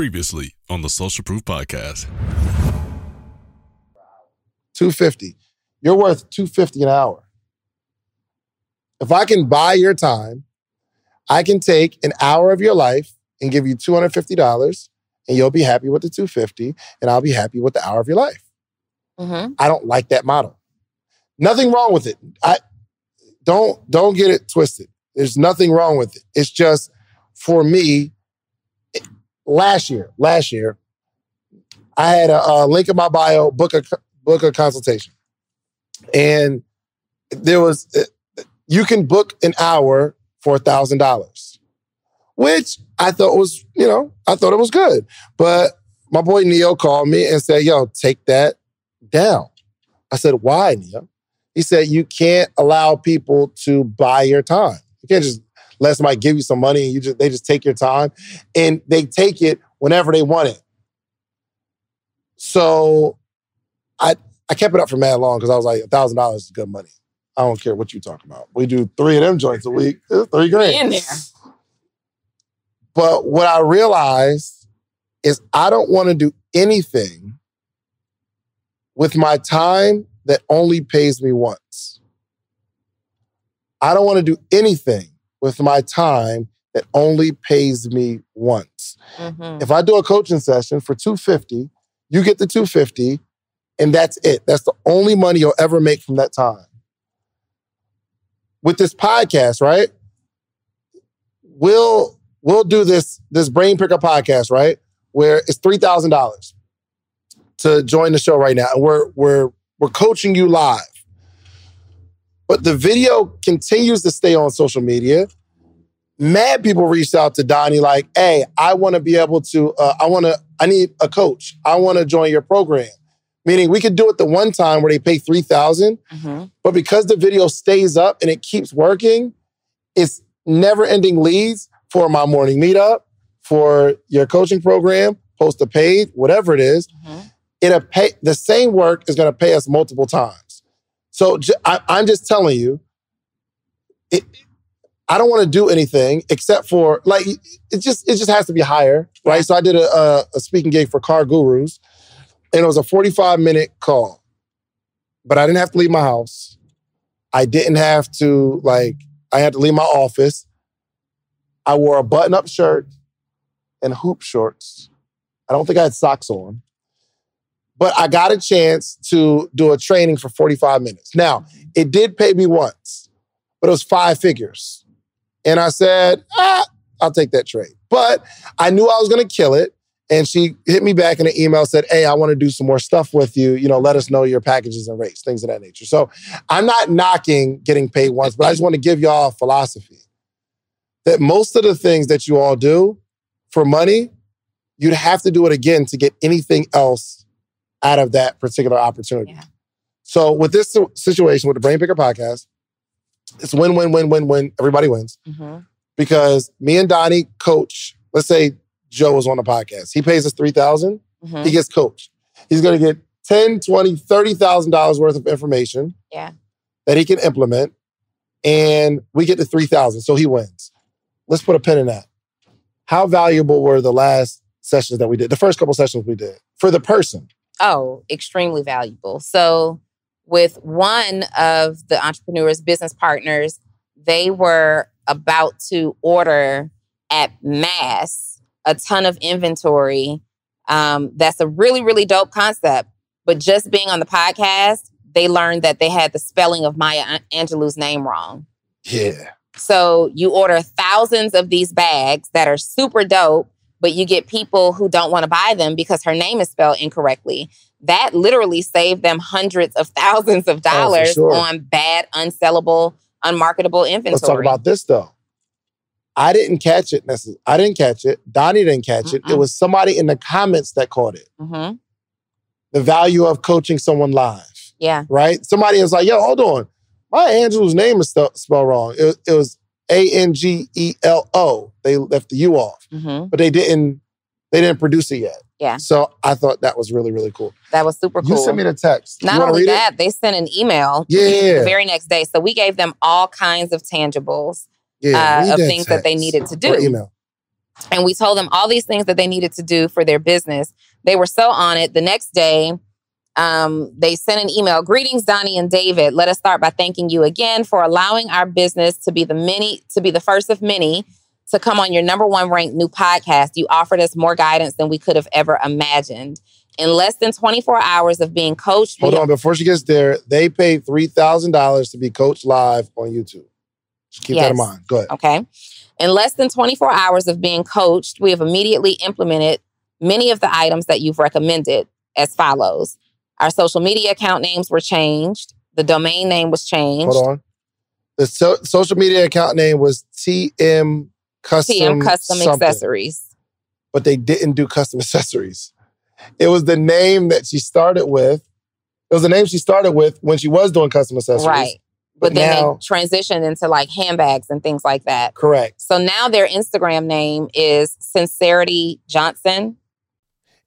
Previously on the Social Proof Podcast. 250. You're worth 250 an hour. If I can buy your time, I can take an hour of your life and give you $250 and you'll be happy with the 250 and I'll be happy with the hour of your life. Mm-hmm. I don't like that model. Nothing wrong with it. I don't don't get it twisted. There's nothing wrong with it. It's just for me it- last year, last year I had a, a link in my bio book a book a consultation. And there was uh, you can book an hour for a thousand dollars, which I thought was, you know, I thought it was good. But my boy Neo called me and said, yo, take that down. I said, why, Neo? He said, you can't allow people to buy your time. You can't just let might give you some money and you just they just take your time and they take it whenever they want it. So I I kept it up for mad long because I was like, a thousand dollars is good money. I don't care what you talk about. We do three of them joints a week, three grand. In there. But what I realized is I don't want to do anything with my time that only pays me once. I don't want to do anything with my time that only pays me once. Mhm. If I do a coaching session for 250, you get the 250 and that's it. That's the only money you'll ever make from that time. With this podcast, right? We'll we'll do this this brain picker podcast, right? Where it's $3,000 to join the show right now and we're we're we're coaching you live. But the video continues to stay on social media mad people reached out to Donnie like, "Hey, I want to be able to. Uh, I want to. I need a coach. I want to join your program." Meaning, we could do it the one time where they pay three thousand, Mhm. but because the video stays up and it keeps working, it's never-ending leads for my morning meetup, for your coaching program, post a paid, whatever it is. Mhm. It'll pay. The same work is going to pay us multiple times. So I'm just telling you, it, I don't want to do anything except for like it just it just has to be higher, right? So I did a, a, a speaking gig for CarGurus, and it was a 45 minute call, but I didn't have to leave my house. I didn't have to like I had to leave my office. I wore a button up shirt and hoop shorts. I don't think I had socks on, but I got a chance to do a training for 45 minutes. Now it did pay me once, but it was five figures. And I said, ah, I'll take that trade. But I knew I was going to kill it. And she hit me back in an email, said, Hey, I want to do some more stuff with you. You know, let us know your packages and rates, things of that nature. So I'm not knocking getting paid once, but I just want to give y'all a philosophy that most of the things that you all do for money, you'd have to do it again to get anything else out of that particular opportunity. Yeah. So with this situation with the Brain Picker podcast, it's win, win, win, win, win. Everybody wins Mhm. because me and Donnie coach. Let's say Joe is on the podcast. He pays us 3000 Mhm. He gets coached. He's going to get 10, 20, 30,000 dollars worth of information Yeah. that he can implement and we get to 3000 so he wins. Let's put a pin in that. How valuable were the last sessions that we did? The first couple sessions we did for the person. Oh, extremely valuable. So, with one of the entrepreneur's business partners, they were about to order at mass a ton of inventory. Um, that's a really, really dope concept. But just being on the podcast, they learned that they had the spelling of Maya Angelou's name wrong. Yeah. So you order thousands of these bags that are super dope, but you get people who don't want to buy them because her name is spelled incorrectly. That literally saved them hundreds of thousands of dollars sure. on bad, unsellable, unmarketable inventory. Let's talk about this though. I didn't catch it necessarily. I didn't catch it. Donnie didn't catch it. It was somebody in the comments that caught it. hmm The value of coaching someone live. Yeah. right? Somebody was like, yo, hold on. Maya Angelou's name is spelled spelled wrong. It, it was A N G E L O. They left the U off, hmm but they didn't. They didn't produce it yet. Yeah. So I thought that was really really cool. That was super cool. You sent me the text. Not only read it? that, they sent an email Yeah. the very next day. So we gave them all kinds of tangibles Yeah. uh, of things that they needed to do. email. And we told them all these things that they needed to do for their business. They were so on it. The next day, um, they sent an email Greetings, Donnie and David. Let us start by thanking you again for allowing our business to be the many, to be the first of many to come on your number one ranked new podcast. You offered us more guidance than we could have ever imagined. In less than 24 hours of being coached, Hold on, before she gets there, they paid three thousand dollars to be coached live on YouTube. Just keep that in mind. Go ahead. Okay. In less than 24 hours of being coached, we have immediately implemented many of the items that you've recommended as follows. Our social media account names were changed. The domain name was changed. Hold on. The so- social media account name was TM Custom, TM Custom something, Accessories. but they didn't do custom accessories. It was the name that she started with. It was the name she started with when she was doing custom accessories. Right. But But then now- they transitioned into like handbags and things like that. Correct. So now their Instagram name is Sincerity Johnson.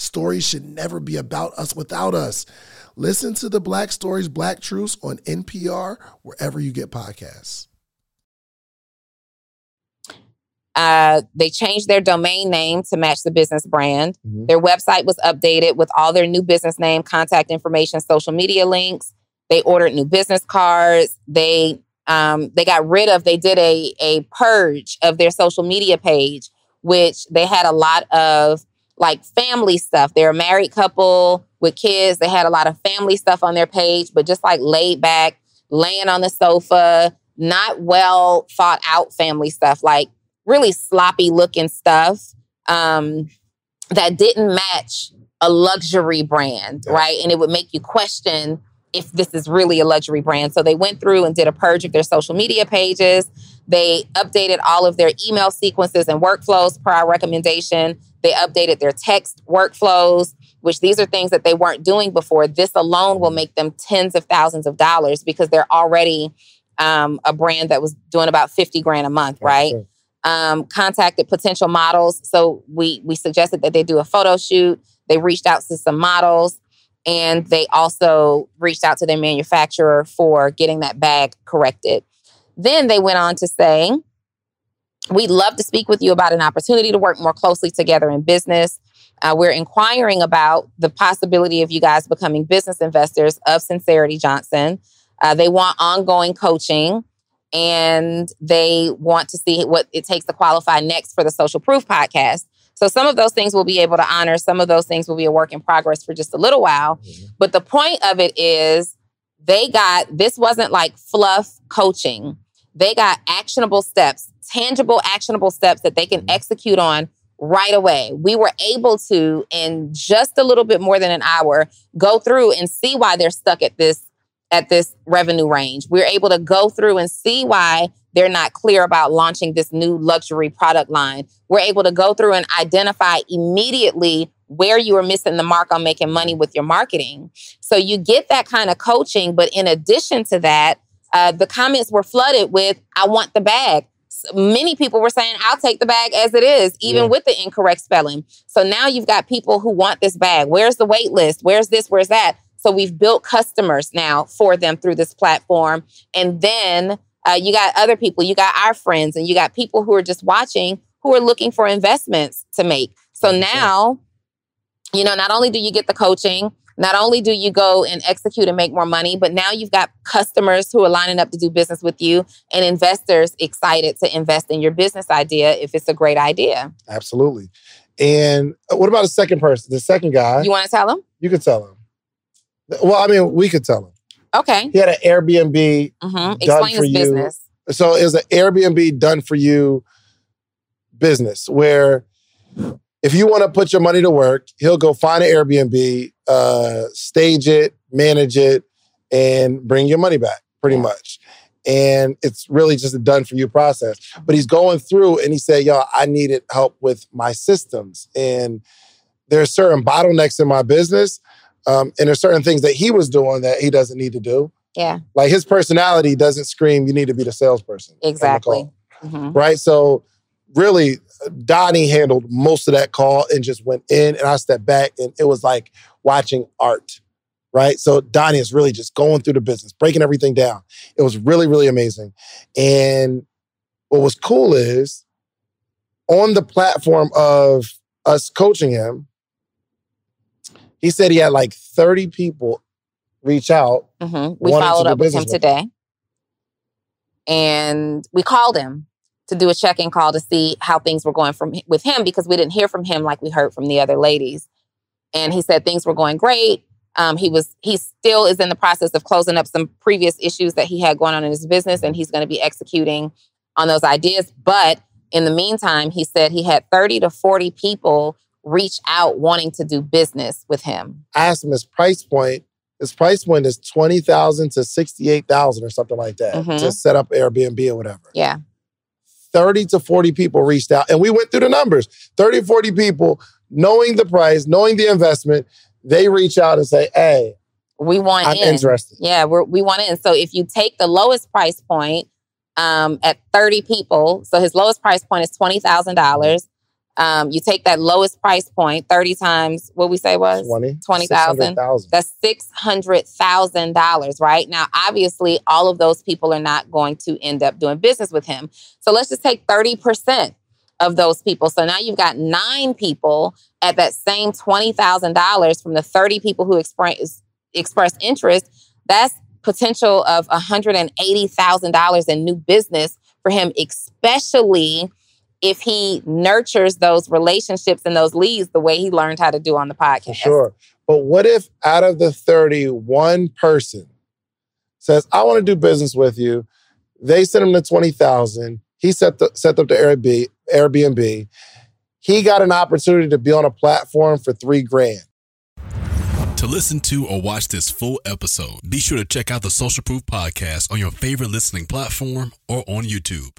Stories should never be about us without us. Listen to the Black Stories, Black Truths on NPR, wherever you get podcasts. Uh, they changed their domain name to match the business brand. Mhm. Their website was updated with all their new business name, contact information, social media links. They ordered new business cards. They um, they got rid of. They did a a purge of their social media page, which they had a lot of like family stuff. They're a married couple with kids. They had a lot of family stuff on their page, but just like laid back, laying on the sofa, not well thought out family stuff, like really sloppy looking stuff um, that didn't match a luxury brand, right? And it would make you question if this is really a luxury brand. So they went through and did a purge of their social media pages. They updated all of their email sequences and workflows per our recommendation. They updated their text workflows, which these are things that they weren't doing before. This alone will make them tens of thousands of dollars because they're already um, a brand that was doing about 50 grand a month, right? Um, contacted potential models. So we we suggested that they do a photo shoot. They reached out to some models, and they also reached out to their manufacturer for getting that bag corrected. Then they went on to say, "We'd love to speak with you about an opportunity to work more closely together in business." Uh, we're inquiring about the possibility of you guys becoming business investors of Sincerity Johnson. Uh, they want ongoing coaching and they want to see what it takes to qualify next for the Social Proof podcast. So some of those things we'll be able to honor. Some of those things will be a work in progress for just a little while. But the point of it is they got this wasn't like fluff coaching. They got actionable steps, tangible actionable steps that they can execute on right away. We were able to in just a little bit more than an hour go through and see why they're stuck at this at this revenue range. We're able to go through and see why they're not clear about launching this new luxury product line. We're able to go through and identify immediately where you are missing the mark on making money with your marketing. So you get that kind of coaching, but in addition to that, uh, the comments were flooded with, I want the bag. Many people were saying, I'll take the bag as it is, even Yeah. with the incorrect spelling. So now you've got people who want this bag. Where's the wait list? Where's this? Where's that? So we've built customers now for them through this platform. And then uh, you got other people, you got our friends, and you got people who are just watching who are looking for investments to make. So now, you know, not only do you get the coaching, not only do you go and execute and make more money, but now you've got customers who are lining up to do business with you and investors excited to invest in your business idea if it's a great idea. Absolutely. And uh, what about the second person, the second guy? You want to tell him? You could tell him. Well, I mean, we could tell him. Okay. He had an Airbnb. hmm Done Explain for his you. business. So it was an Airbnb done for you business where if you want to put your money to work, he'll go find an Airbnb, uh, stage it, manage it, and bring your money back, pretty Yeah. much. And it's really just a done for you process. But he's going through and he said, Yo, I needed help with my systems. And there are certain bottlenecks in my business. Um, and there's certain things that he was doing that he doesn't need to do. Yeah, Like his personality doesn't scream, you need to be the salesperson. on the exactly. call, hmm Right. So really, Donnie handled most of that call and just went in, and I stepped back, and it was like watching art. Right. So Donnie is really just going through the business, breaking everything down. It was really, really amazing. And what was cool is on the platform of us coaching him, he said he had like 30 people reach out hmm We followed do up with him business with him. today, and we called him to do a check-in call to see how things were going from with him because we didn't hear from him like we heard from the other ladies. And he said things were going great. Um, he was he still is in the process of closing up some previous issues that he had going on in his business, and he's going to be executing on those ideas. But in the meantime, he said he had thirty to forty people reach out wanting to do business with him. I asked him his price point. His price point is twenty thousand to sixty eight thousand or something like that Mhm. to set up Airbnb or whatever. Yeah. Thirty to forty people reached out, and we went through the numbers. 30, 40 people, knowing the price, knowing the investment, they reach out and say, "Hey, We want I'm in. interested." Yeah, we're, we want in. So if you take the lowest price point um, at 30 people, so his lowest price point is $20,000. Um, you take that lowest price point, 30 times what we say was? 20, 20,000. That's $600,000, right? Now, obviously, all of those people are not going to end up doing business with him. So let's just take 30% of those people. So now you've got nine people at that same $20,000 from the 30 people who express, expressed interest. That's potential of $180,000 in new business for him, especially if he nurtures those relationships and those leads the way he learned how to do on the podcast. For sure. But what if out of the 30, one person says, I want to do business with you? They sent him the 20,000. He set, the, set up the Airbnb, Airbnb. He got an opportunity to be on a platform for three grand. To listen to or watch this full episode, be sure to check out the Social Proof Podcast on your favorite listening platform or on YouTube.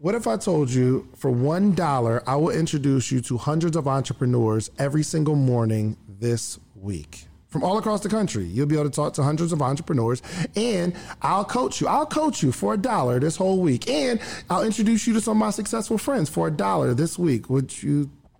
What if I told you for $1, I will introduce you to hundreds of entrepreneurs every single morning this week? From all across the country, you'll be able to talk to hundreds of entrepreneurs, and I'll coach you. I'll coach you for a dollar this whole week, and I'll introduce you to some of my successful friends for a dollar this week. Would you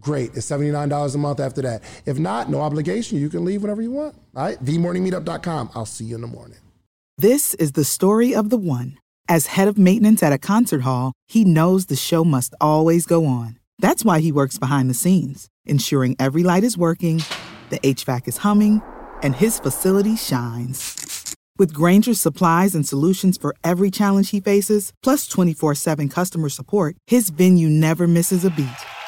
great. It's $79 a month after that. If not, no obligation. You can leave whenever you want. All right? TheMorningMeetup.com. I'll see you in the morning. This is the story of the one. As head of maintenance at a concert hall, he knows the show must always go on. That's why he works behind the scenes, ensuring every light is working, the HVAC is humming, and his facility shines. With Grainger's supplies and solutions for every challenge he faces, plus 24 7 customer support, his venue never misses a beat.